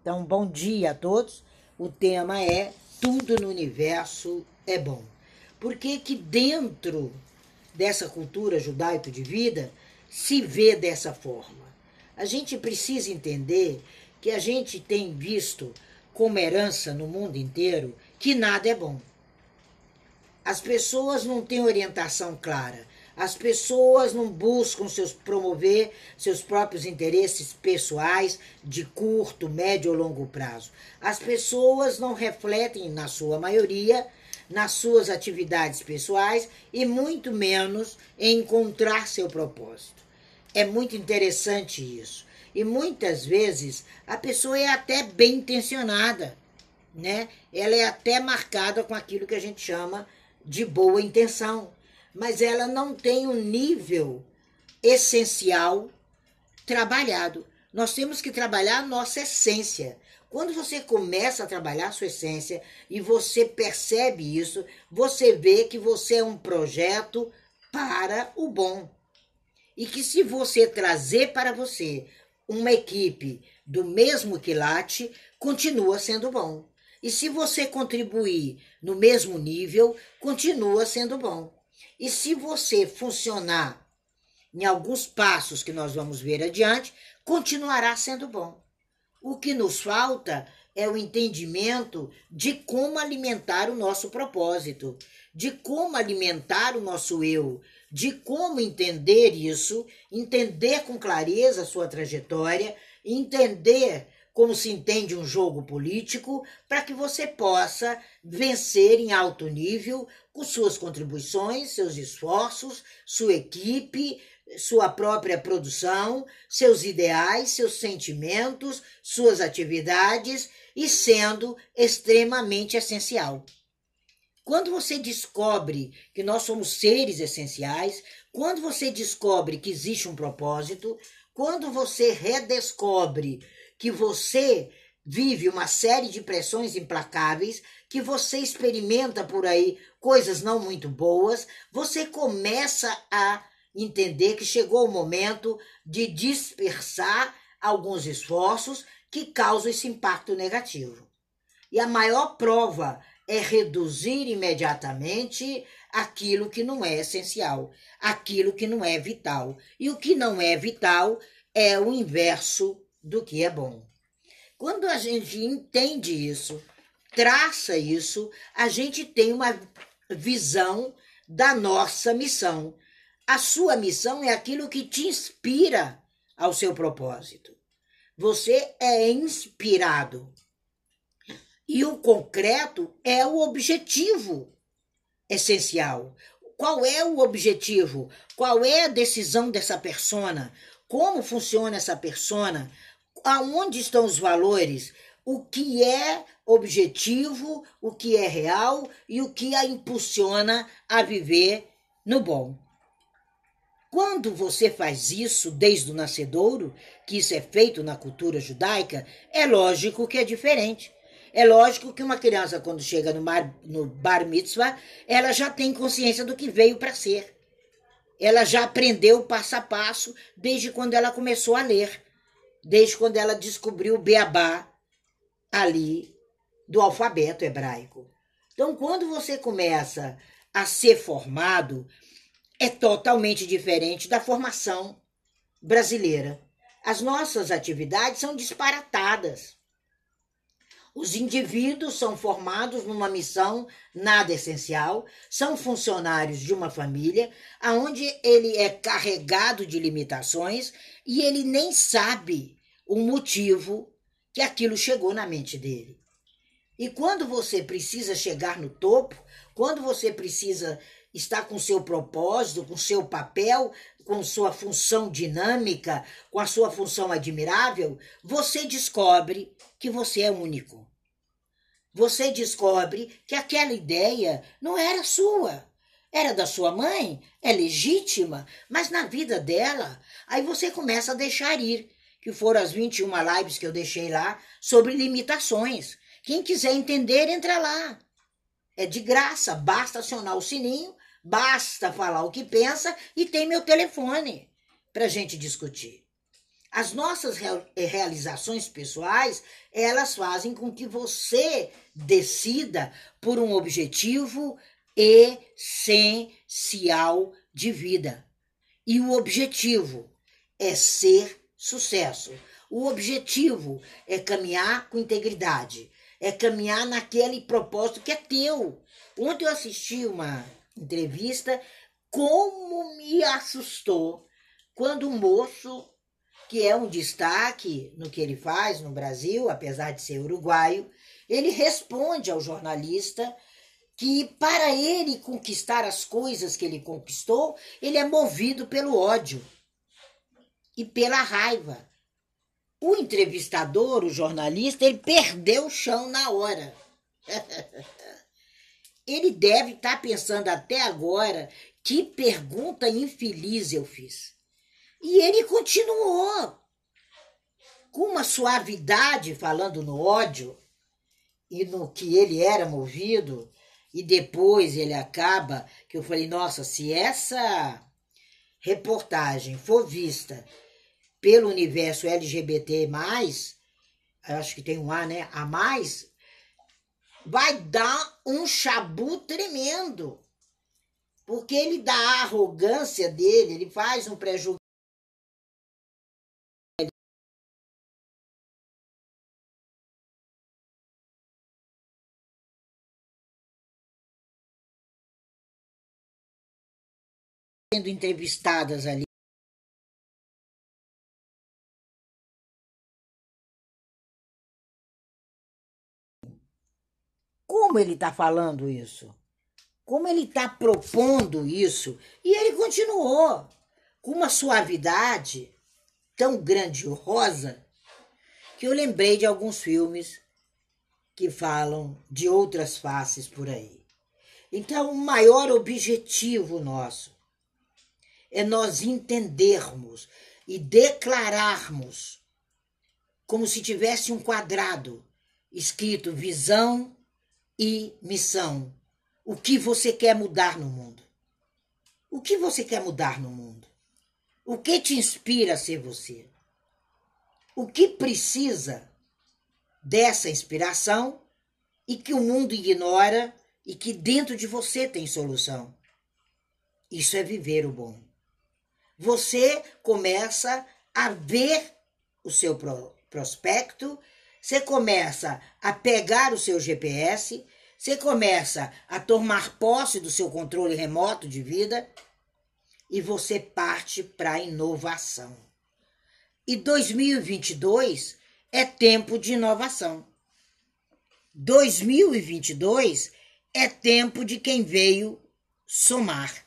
Então, bom dia a todos. O tema é Tudo no universo é bom. Por que que dentro dessa cultura judaico de vida se vê dessa forma? A gente precisa entender que a gente tem visto como herança no mundo inteiro que nada é bom. As pessoas não têm orientação clara. As pessoas não buscam seus promover seus próprios interesses pessoais de curto, médio ou longo prazo. As pessoas não refletem, na sua maioria, nas suas atividades pessoais e muito menos em encontrar seu propósito. É muito interessante isso. E muitas vezes a pessoa é até bem intencionada, né? Ela é até marcada com aquilo que a gente chama de boa intenção mas ela não tem um nível essencial trabalhado. Nós temos que trabalhar a nossa essência. Quando você começa a trabalhar a sua essência e você percebe isso, você vê que você é um projeto para o bom. E que se você trazer para você uma equipe do mesmo quilate, continua sendo bom. E se você contribuir no mesmo nível, continua sendo bom. E se você funcionar em alguns passos que nós vamos ver adiante, continuará sendo bom. O que nos falta é o entendimento de como alimentar o nosso propósito, de como alimentar o nosso eu, de como entender isso, entender com clareza a sua trajetória, entender como se entende um jogo político, para que você possa vencer em alto nível com suas contribuições, seus esforços, sua equipe, sua própria produção, seus ideais, seus sentimentos, suas atividades e sendo extremamente essencial. Quando você descobre que nós somos seres essenciais, quando você descobre que existe um propósito, quando você redescobre que você vive uma série de pressões implacáveis, que você experimenta por aí coisas não muito boas, você começa a entender que chegou o momento de dispersar alguns esforços que causam esse impacto negativo. E a maior prova é reduzir imediatamente aquilo que não é essencial, aquilo que não é vital. E o que não é vital é o inverso do que é bom. Quando a gente entende isso, traça isso, a gente tem uma visão da nossa missão. A sua missão é aquilo que te inspira ao seu propósito. Você é inspirado. E o concreto é o objetivo essencial. Qual é o objetivo? Qual é a decisão dessa persona? como funciona essa persona, aonde estão os valores, o que é objetivo, o que é real e o que a impulsiona a viver no bom. Quando você faz isso desde o nascedouro, que isso é feito na cultura judaica, é lógico que é diferente. É lógico que uma criança, quando chega no, mar, no bar mitzvah, ela já tem consciência do que veio para ser ela já aprendeu passo a passo desde quando ela começou a ler, desde quando ela descobriu o beabá ali do alfabeto hebraico. Então, quando você começa a ser formado, é totalmente diferente da formação brasileira. As nossas atividades são disparatadas. Os indivíduos são formados numa missão nada essencial, são funcionários de uma família, aonde ele é carregado de limitações e ele nem sabe o motivo que aquilo chegou na mente dele. E quando você precisa chegar no topo, quando você precisa estar com seu propósito, com seu papel, com sua função dinâmica, com a sua função admirável, você descobre que você é único. Você descobre que aquela ideia não era sua. Era da sua mãe, é legítima, mas na vida dela, aí você começa a deixar ir, que foram as 21 lives que eu deixei lá sobre limitações. Quem quiser entender, entra lá. É de graça, basta acionar o sininho, basta falar o que pensa e tem meu telefone para gente discutir. As nossas realizações pessoais, elas fazem com que você decida por um objetivo essencial de vida. E o objetivo é ser sucesso. O objetivo é caminhar com integridade, é caminhar naquele propósito que é teu. Ontem eu assisti uma entrevista, como me assustou quando um moço, que é um destaque no que ele faz no Brasil, apesar de ser uruguaio, ele responde ao jornalista que para ele conquistar as coisas que ele conquistou, ele é movido pelo ódio e pela raiva. O entrevistador, o jornalista, ele perdeu o chão na hora. ele deve estar tá pensando até agora que pergunta infeliz eu fiz. E ele continuou com uma suavidade falando no ódio e no que ele era movido, e depois ele acaba que eu falei, nossa, se essa reportagem for vista pelo universo LGBT+, acho que tem um A, né? A mais, vai dar um chabu tremendo. Porque ele dá a arrogância dele, ele faz um pré sendo entrevistadas ali. Como ele está falando isso? Como ele está propondo isso? E ele continuou com uma suavidade tão grandiosa que eu lembrei de alguns filmes que falam de outras faces por aí. Então, o maior objetivo nosso é nós entendermos e declararmos como se tivesse um quadrado escrito visão e missão. O que você quer mudar no mundo? O que você quer mudar no mundo? O que te inspira a ser você? O que precisa dessa inspiração e que o mundo ignora e que dentro de você tem solução? Isso é viver o bom você começa a ver o seu prospecto, você começa a pegar o seu GPS, você começa a tomar posse do seu controle remoto de vida e você parte para a inovação. E 2022 é tempo de inovação. 2022 é tempo de quem veio somar.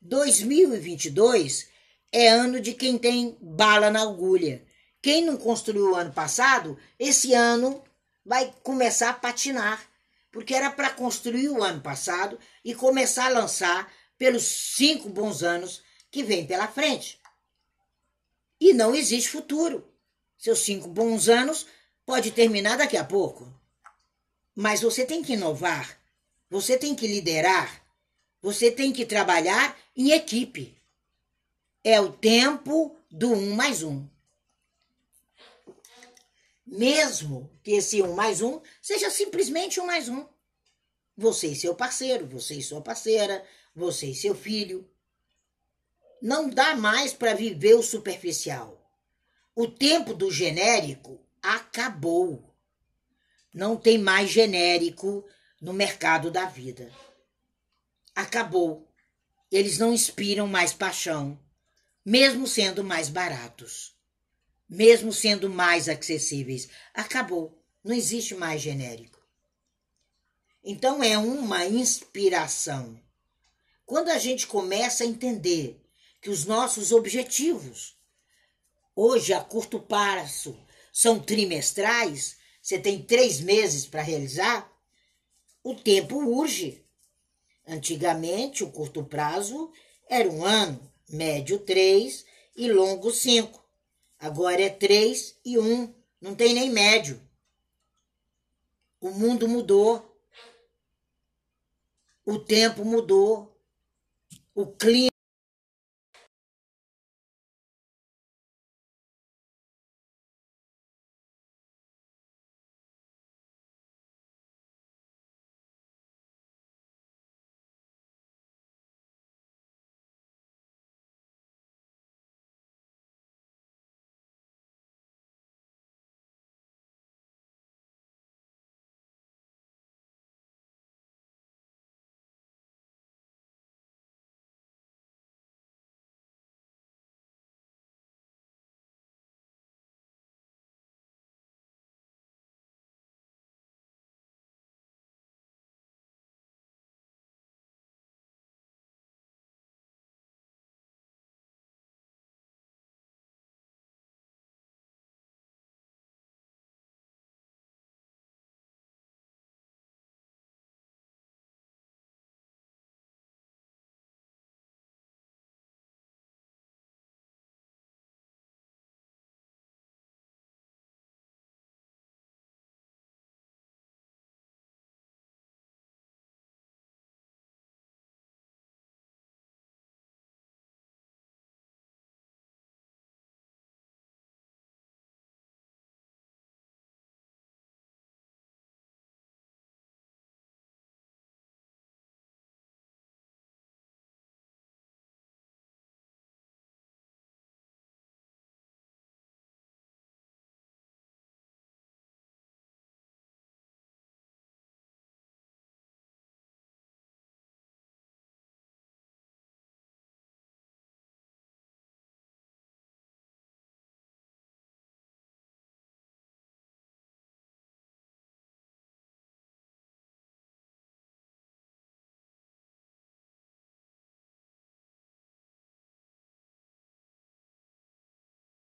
2022 é ano de quem tem bala na agulha. Quem não construiu o ano passado, esse ano vai começar a patinar, porque era para construir o ano passado e começar a lançar pelos cinco bons anos que vem pela frente. E não existe futuro. Seus cinco bons anos pode terminar daqui a pouco. Mas você tem que inovar, você tem que liderar, você tem que trabalhar em equipe. É o tempo do um mais um. Mesmo que esse um mais um seja simplesmente um mais um. Você e seu parceiro, você e sua parceira, você e seu filho. Não dá mais para viver o superficial. O tempo do genérico acabou. Não tem mais genérico no mercado da vida acabou. Eles não inspiram mais paixão, mesmo sendo mais baratos, mesmo sendo mais acessíveis. Acabou. Não existe mais genérico. Então é uma inspiração. Quando a gente começa a entender que os nossos objetivos, hoje a curto prazo, são trimestrais, você tem três meses para realizar, o tempo urge. Antigamente, o curto prazo era um ano, médio três e longo cinco. Agora é três e um, não tem nem médio. O mundo mudou, o tempo mudou, o clima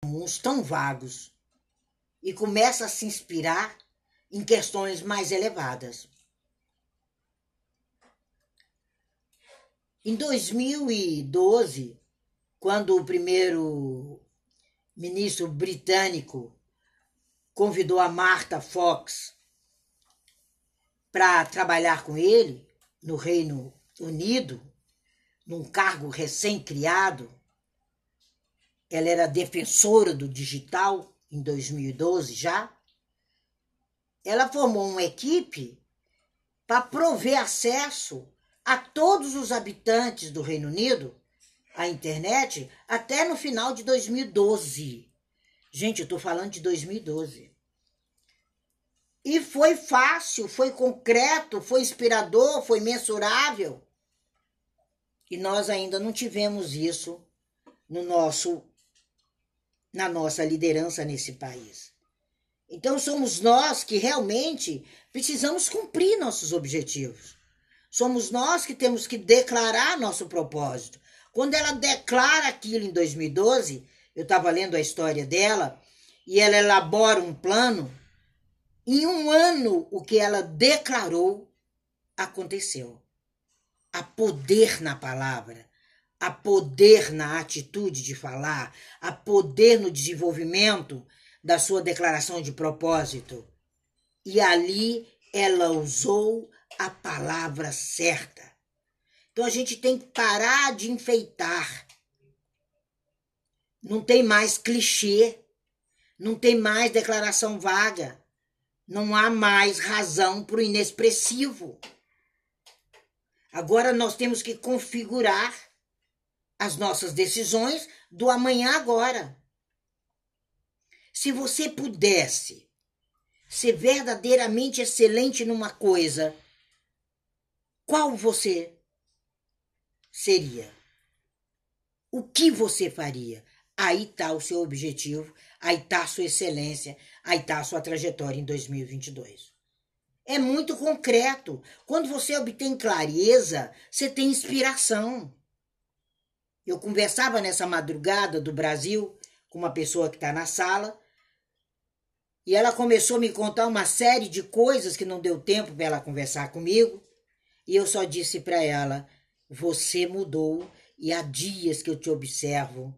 comuns tão vagos e começa a se inspirar em questões mais elevadas. Em 2012, quando o primeiro ministro britânico convidou a Martha Fox para trabalhar com ele no Reino Unido, num cargo recém-criado. Ela era defensora do digital em 2012 já. Ela formou uma equipe para prover acesso a todos os habitantes do Reino Unido à internet até no final de 2012. Gente, eu estou falando de 2012. E foi fácil, foi concreto, foi inspirador, foi mensurável. E nós ainda não tivemos isso no nosso na nossa liderança nesse país. Então somos nós que realmente precisamos cumprir nossos objetivos. Somos nós que temos que declarar nosso propósito. Quando ela declara aquilo em 2012, eu estava lendo a história dela, e ela elabora um plano em um ano, o que ela declarou aconteceu. Há poder na palavra, há poder na atitude de falar, há poder no desenvolvimento da sua declaração de propósito. E ali ela usou a palavra certa. Então a gente tem que parar de enfeitar. Não tem mais clichê, não tem mais declaração vaga. Não há mais razão para o inexpressivo. Agora nós temos que configurar as nossas decisões do amanhã agora. Se você pudesse ser verdadeiramente excelente numa coisa, qual você seria? O que você faria? Aí está o seu objetivo, aí está a sua excelência, aí está a sua trajetória em 2022. É muito concreto. Quando você obtém clareza, você tem inspiração. Eu conversava nessa madrugada do Brasil com uma pessoa que está na sala e ela começou a me contar uma série de coisas que não deu tempo para ela conversar comigo. E eu só disse para ela: Você mudou e há dias que eu te observo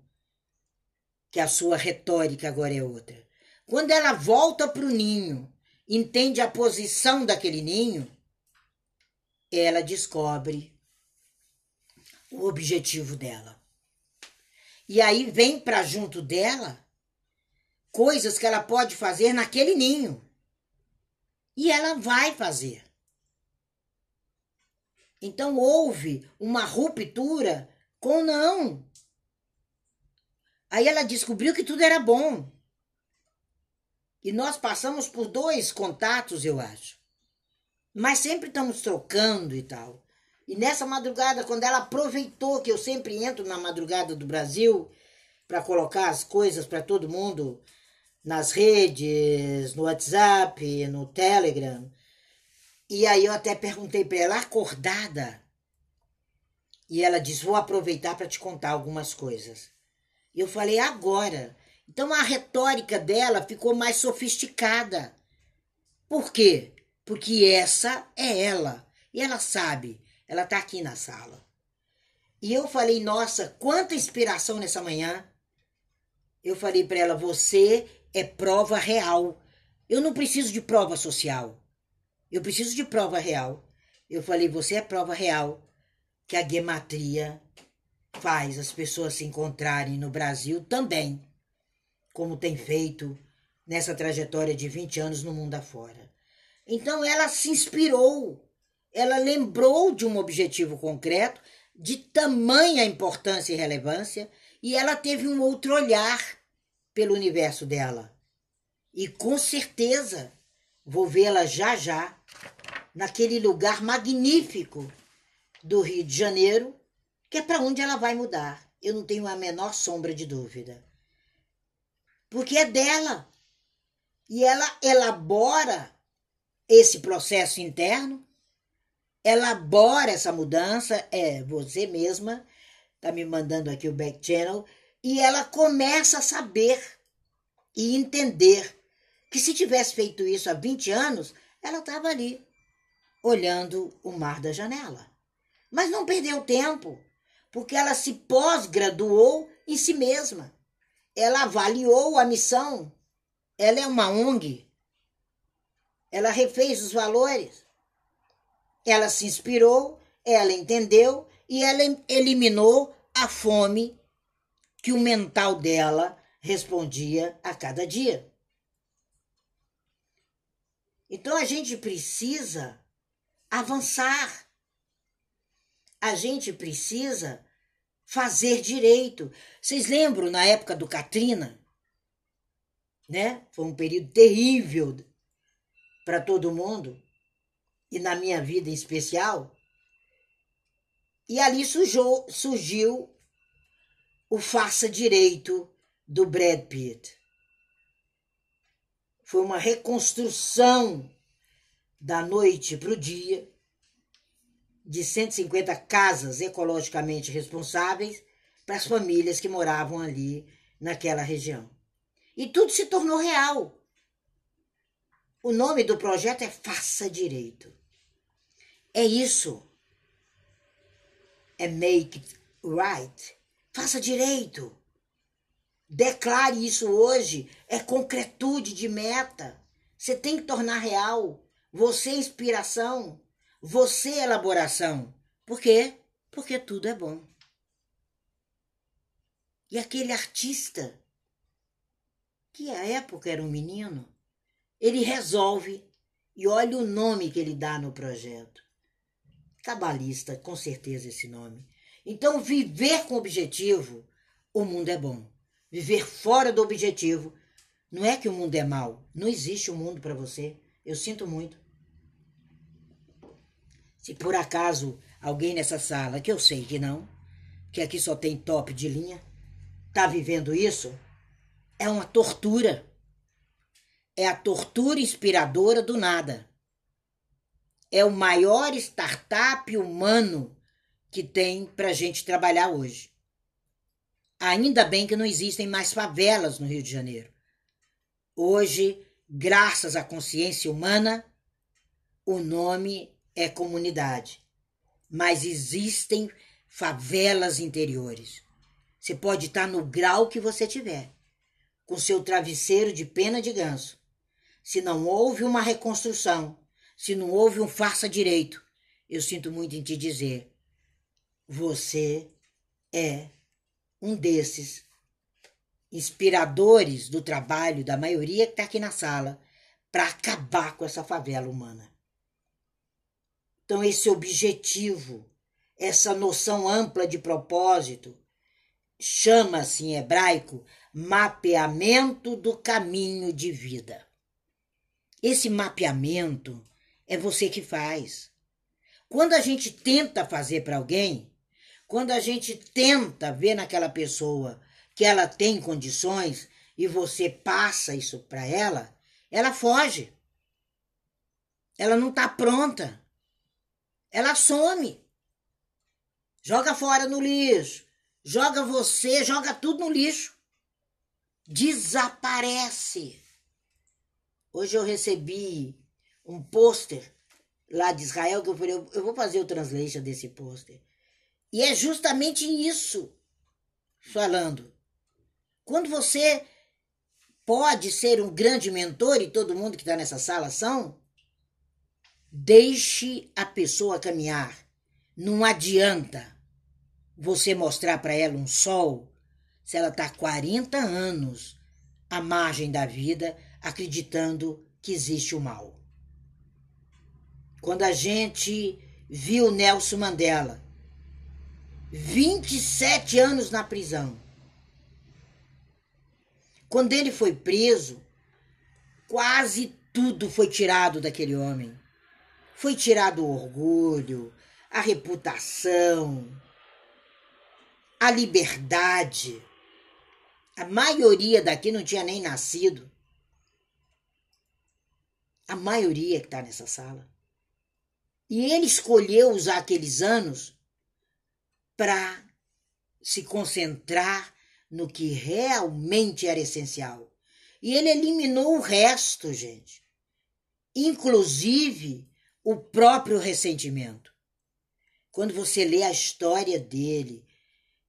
que a sua retórica agora é outra. Quando ela volta para o ninho, entende a posição daquele ninho, ela descobre o objetivo dela. E aí vem para junto dela coisas que ela pode fazer naquele ninho. E ela vai fazer. Então houve uma ruptura com não. Aí ela descobriu que tudo era bom. E nós passamos por dois contatos, eu acho. Mas sempre estamos trocando e tal. E nessa madrugada, quando ela aproveitou que eu sempre entro na madrugada do Brasil para colocar as coisas para todo mundo nas redes, no WhatsApp, no Telegram. E aí eu até perguntei para ela, acordada? E ela disse: Vou aproveitar para te contar algumas coisas. Eu falei agora. Então a retórica dela ficou mais sofisticada. Por quê? Porque essa é ela. E ela sabe, ela está aqui na sala. E eu falei, nossa, quanta inspiração nessa manhã. Eu falei para ela, você é prova real. Eu não preciso de prova social. Eu preciso de prova real. Eu falei, você é prova real que a gematria faz as pessoas se encontrarem no Brasil também, como tem feito nessa trajetória de 20 anos no mundo afora. Então ela se inspirou, ela lembrou de um objetivo concreto, de tamanha importância e relevância, e ela teve um outro olhar pelo universo dela. E com certeza vou vê-la já já naquele lugar magnífico do Rio de Janeiro, que é para onde ela vai mudar. Eu não tenho a menor sombra de dúvida. Porque é dela. E ela elabora esse processo interno, elabora essa mudança, é você mesma, tá me mandando aqui o back channel, e ela começa a saber e entender que se tivesse feito isso há 20 anos, ela estava ali, olhando o mar da janela. Mas não perdeu tempo, porque ela se pós-graduou em si mesma. Ela avaliou a missão. Ela é uma ONG. Ela refez os valores. Ela se inspirou, ela entendeu e ela eliminou a fome que o mental dela respondia a cada dia. Então a gente precisa avançar. A gente precisa fazer direito. Vocês lembram na época do Katrina? Né? Foi um período terrível para todo mundo e na minha vida em especial. E ali surgiu, surgiu o Faça Direito do Brad Pitt. Foi uma reconstrução da noite para o dia de 150 casas ecologicamente responsáveis para as famílias que moravam ali naquela região. E tudo se tornou real. O nome do projeto é Faça Direito. É isso. É Make It Right. Faça direito. Declare isso hoje. É concretude de meta. Você tem que tornar real. Você é inspiração. Você é elaboração. Por quê? Porque tudo é bom. E aquele artista, que à época era um menino, ele resolve, e olha o nome que ele dá no projeto. Cabalista, com certeza esse nome. Então, viver com objetivo, o mundo é bom viver fora do objetivo. Não é que o mundo é mau. Não existe um mundo para você. Eu sinto muito. Se por acaso alguém nessa sala, que eu sei que não, que aqui só tem top de linha, tá vivendo isso, é uma tortura. É a tortura inspiradora do nada. É o maior startup humano que tem para gente trabalhar hoje. Ainda bem que não existem mais favelas no Rio de Janeiro. Hoje, graças à consciência humana, o nome é comunidade. Mas existem favelas interiores. Você pode estar no grau que você tiver, com seu travesseiro de pena de ganso. Se não houve uma reconstrução, se não houve um faça direito, eu sinto muito em te dizer, você é um desses inspiradores do trabalho da maioria que está aqui na sala para acabar com essa favela humana. Então, esse objetivo, essa noção ampla de propósito, chama-se em hebraico mapeamento do caminho de vida. Esse mapeamento é você que faz. Quando a gente tenta fazer para alguém, quando a gente tenta ver naquela pessoa que ela tem condições e você passa isso para ela, ela foge. Ela não está pronta. Ela some. Joga fora no lixo. Joga você, joga tudo no lixo. Desaparece. Hoje eu recebi um pôster lá de Israel que eu falei, eu vou fazer o translation desse pôster. E é justamente isso falando. Quando você pode ser um grande mentor, e todo mundo que está nessa sala são, deixe a pessoa caminhar. Não adianta você mostrar para ela um sol se ela está 40 anos à margem da vida acreditando que existe o mal. Quando a gente viu Nelson Mandela 27 anos na prisão. Quando ele foi preso, quase tudo foi tirado daquele homem. Foi tirado o orgulho, a reputação, a liberdade. A maioria daqui não tinha nem nascido. A maioria que está nessa sala. E ele escolheu usar aqueles anos para se concentrar no que realmente era essencial, E ele eliminou o resto, gente. Inclusive o próprio ressentimento. Quando você lê a história dele,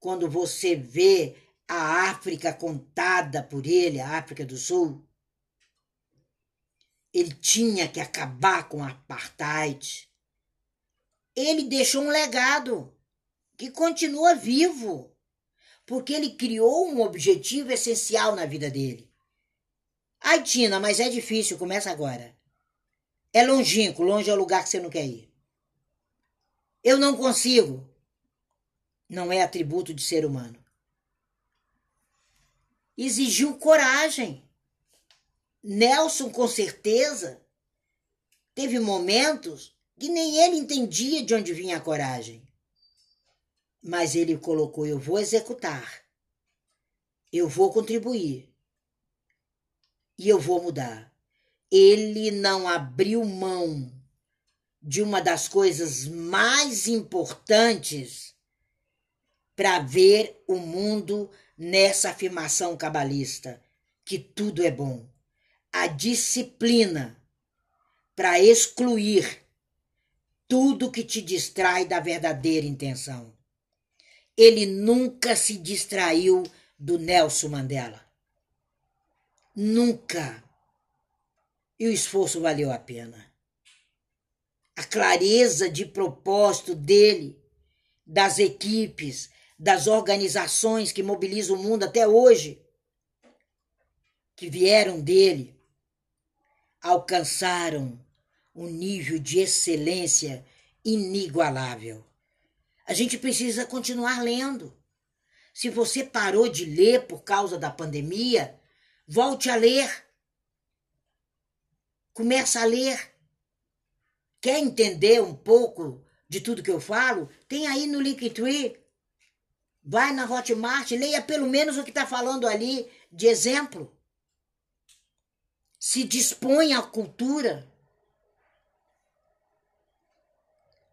quando você vê a África contada por ele, a África do Sul, ele tinha que acabar com a apartheid. Ele deixou um legado que continua vivo, porque ele criou um objetivo essencial na vida dele. Ai, Tina, mas é difícil, começa agora. É longínquo, longe é o lugar que você não quer ir. Eu não consigo. Não é atributo de ser humano. Exigiu coragem. Nelson, com certeza, teve momentos que nem ele entendia de onde vinha a coragem. Mas ele colocou: eu vou executar, eu vou contribuir e eu vou mudar. Ele não abriu mão de uma das coisas mais importantes para ver o mundo nessa afirmação cabalista que tudo é bom. A disciplina para excluir tudo que te distrai da verdadeira intenção. Ele nunca se distraiu do Nelson Mandela. Nunca. E o esforço valeu a pena a clareza de propósito dele, das equipes, das organizações que mobilizam o mundo até hoje, que vieram dele, alcançaram um nível de excelência inigualável. A gente precisa continuar lendo. Se você parou de ler por causa da pandemia, volte a ler. Começa a ler. Quer entender um pouco de tudo que eu falo? Tem aí no Linktree. Vai na Hotmart, leia pelo menos o que está falando ali de exemplo. Se dispõe à cultura.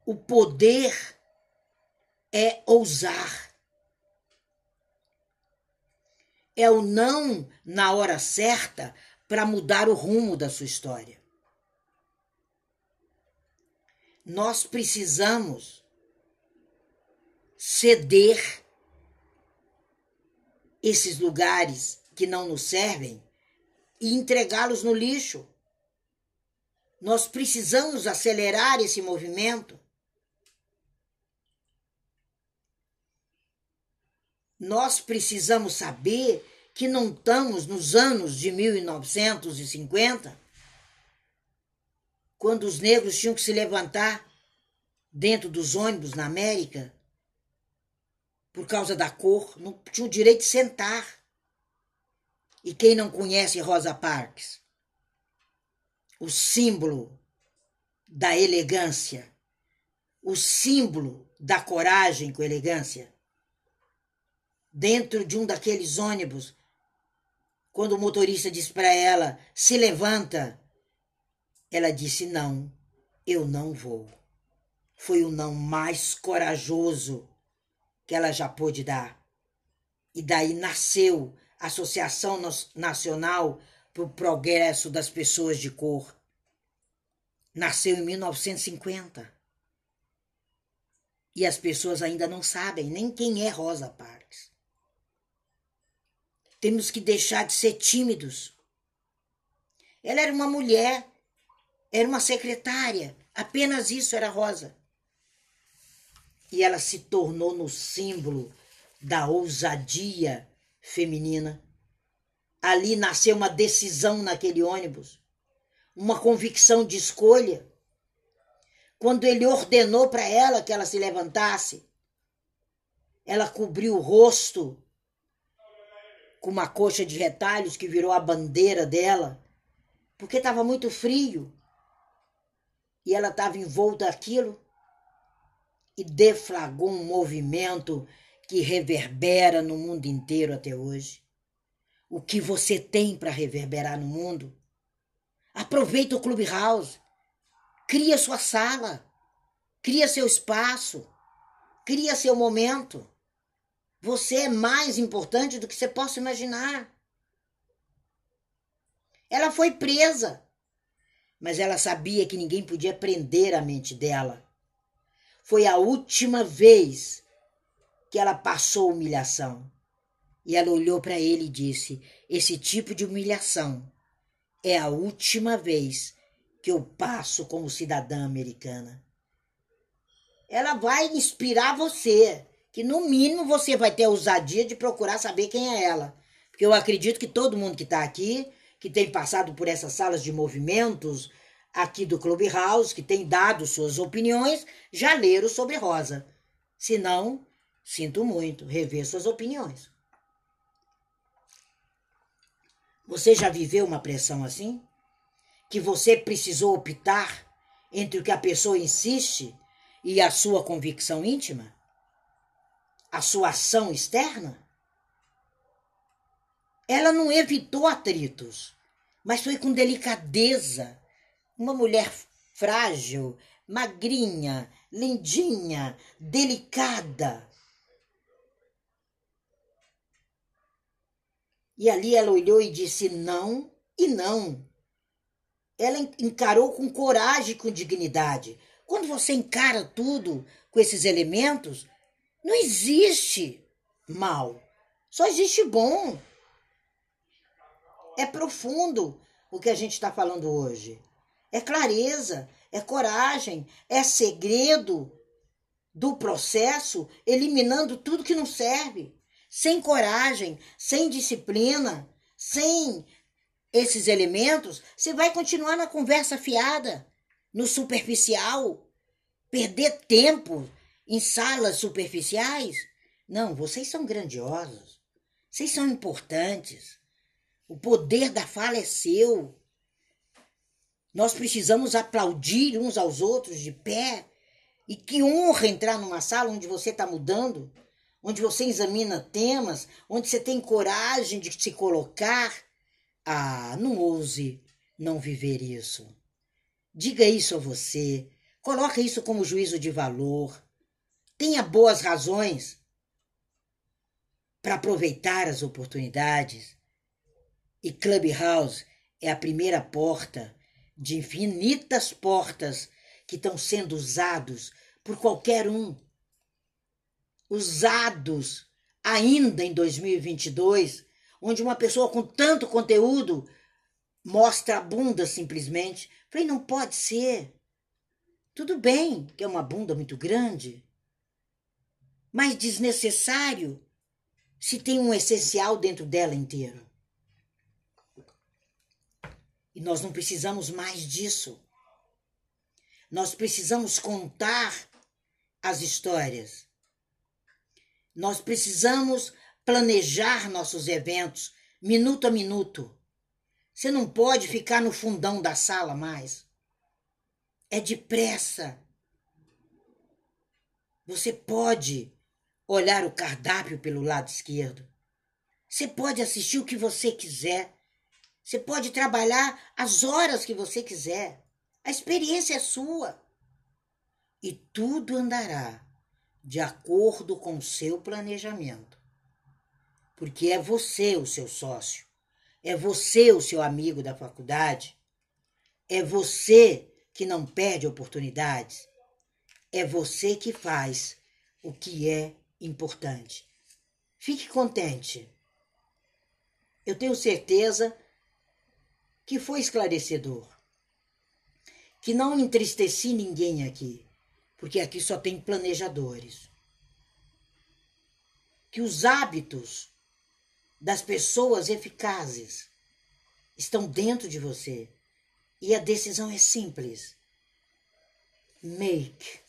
O poder é ousar. É o não na hora certa para mudar o rumo da sua história. nós precisamos ceder esses lugares que não nos servem e entregá-los no lixo. Nós precisamos acelerar esse movimento. Nós precisamos saber que não estamos nos anos de 1950 quando os negros tinham que se levantar dentro dos ônibus na América por causa da cor, não tinham o direito de sentar. E quem não conhece Rosa Parks? O símbolo da elegância, o símbolo da coragem com elegância. Dentro de um daqueles ônibus, quando o motorista diz para ela: se levanta, ela disse: Não, eu não vou. Foi o não mais corajoso que ela já pôde dar. E daí nasceu a Associação Nacional para o Progresso das Pessoas de Cor. Nasceu em 1950. E as pessoas ainda não sabem nem quem é Rosa Parks. Temos que deixar de ser tímidos. Ela era uma mulher era uma secretária, apenas isso era Rosa. E ela se tornou no símbolo da ousadia feminina. Ali nasceu uma decisão naquele ônibus, uma convicção de escolha. Quando ele ordenou para ela que ela se levantasse, ela cobriu o rosto com uma coxa de retalhos que virou a bandeira dela, porque estava muito frio e ela estava envolta aquilo e deflagrou um movimento que reverbera no mundo inteiro até hoje. O que você tem para reverberar no mundo? Aproveita o Clubhouse. Cria sua sala. Cria seu espaço. Cria seu momento. Você é mais importante do que você possa imaginar. Ela foi presa. Mas ela sabia que ninguém podia prender a mente dela. Foi a última vez que ela passou humilhação. E ela olhou para ele e disse: Esse tipo de humilhação é a última vez que eu passo como cidadã americana. Ela vai inspirar você, que no mínimo você vai ter a ousadia de procurar saber quem é ela. Porque eu acredito que todo mundo que está aqui, que tem passado por essas salas de movimentos aqui do Clubhouse, que tem dado suas opiniões, já leram sobre Rosa. Se não, sinto muito, rever suas opiniões. Você já viveu uma pressão assim? Que você precisou optar entre o que a pessoa insiste e a sua convicção íntima? A sua ação externa? Ela não evitou atritos, mas foi com delicadeza. Uma mulher frágil, magrinha, lindinha, delicada. E ali ela olhou e disse não e não. Ela encarou com coragem e com dignidade. Quando você encara tudo com esses elementos, não existe mal, só existe bom. É profundo o que a gente está falando hoje. É clareza, é coragem, é segredo do processo, eliminando tudo que não serve sem coragem, sem disciplina, sem esses elementos, você vai continuar na conversa fiada, no superficial, perder tempo em salas superficiais. Não, vocês são grandiosos, vocês são importantes. O poder da fala é seu. Nós precisamos aplaudir uns aos outros de pé. E que honra entrar numa sala onde você está mudando onde você examina temas, onde você tem coragem de se colocar. Ah, não ouse não viver isso. Diga isso a você, coloque isso como juízo de valor. Tenha boas razões para aproveitar as oportunidades. E Clubhouse é a primeira porta de infinitas portas que estão sendo usados por qualquer um usados ainda em 2022, onde uma pessoa com tanto conteúdo mostra a bunda simplesmente. Falei, não pode ser. Tudo bem que é uma bunda muito grande, mas desnecessário se tem um essencial dentro dela inteiro. E nós não precisamos mais disso. Nós precisamos contar as histórias nós precisamos planejar nossos eventos minuto a minuto. Você não pode ficar no fundão da sala mais. É depressa. Você pode olhar o cardápio pelo lado esquerdo. Você pode assistir o que você quiser. Você pode trabalhar as horas que você quiser. A experiência é sua. E tudo andará de acordo com o seu planejamento. Porque é você o seu sócio, é você o seu amigo da faculdade, é você que não perde oportunidades, é você que faz o que é importante. Fique contente. Eu tenho certeza que foi esclarecedor, que não entristeci ninguém aqui porque aqui só tem planejadores. Que os hábitos das pessoas eficazes estão dentro de você e a decisão é simples. Make,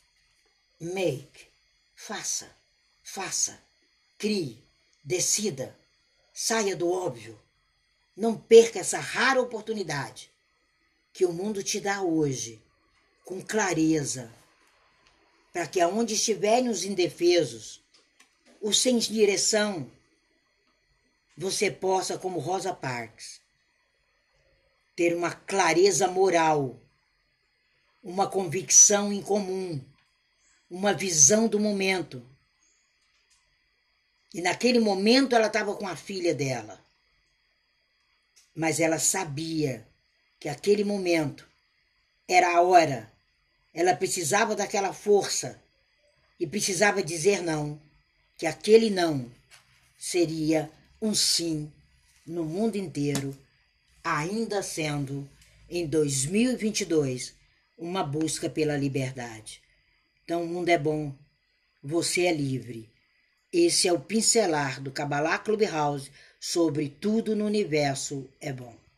make, faça, faça, crie, decida, saia do óbvio. Não perca essa rara oportunidade que o mundo te dá hoje, com clareza, para que aonde estiverem os indefesos, os sem direção, você possa, como Rosa Parks, ter uma clareza moral, uma convicção em comum, uma visão do momento. E naquele momento ela estava com a filha dela. mas ela sabia que aquele momento era a hora. Ela precisava daquela força e precisava dizer não, que aquele não seria um sim no mundo inteiro, ainda sendo em 2022 uma busca pela liberdade. Então o mundo é bom, você é livre. Esse é o pincelar do Kabbalah Clubhouse sobre tudo no universo é bom.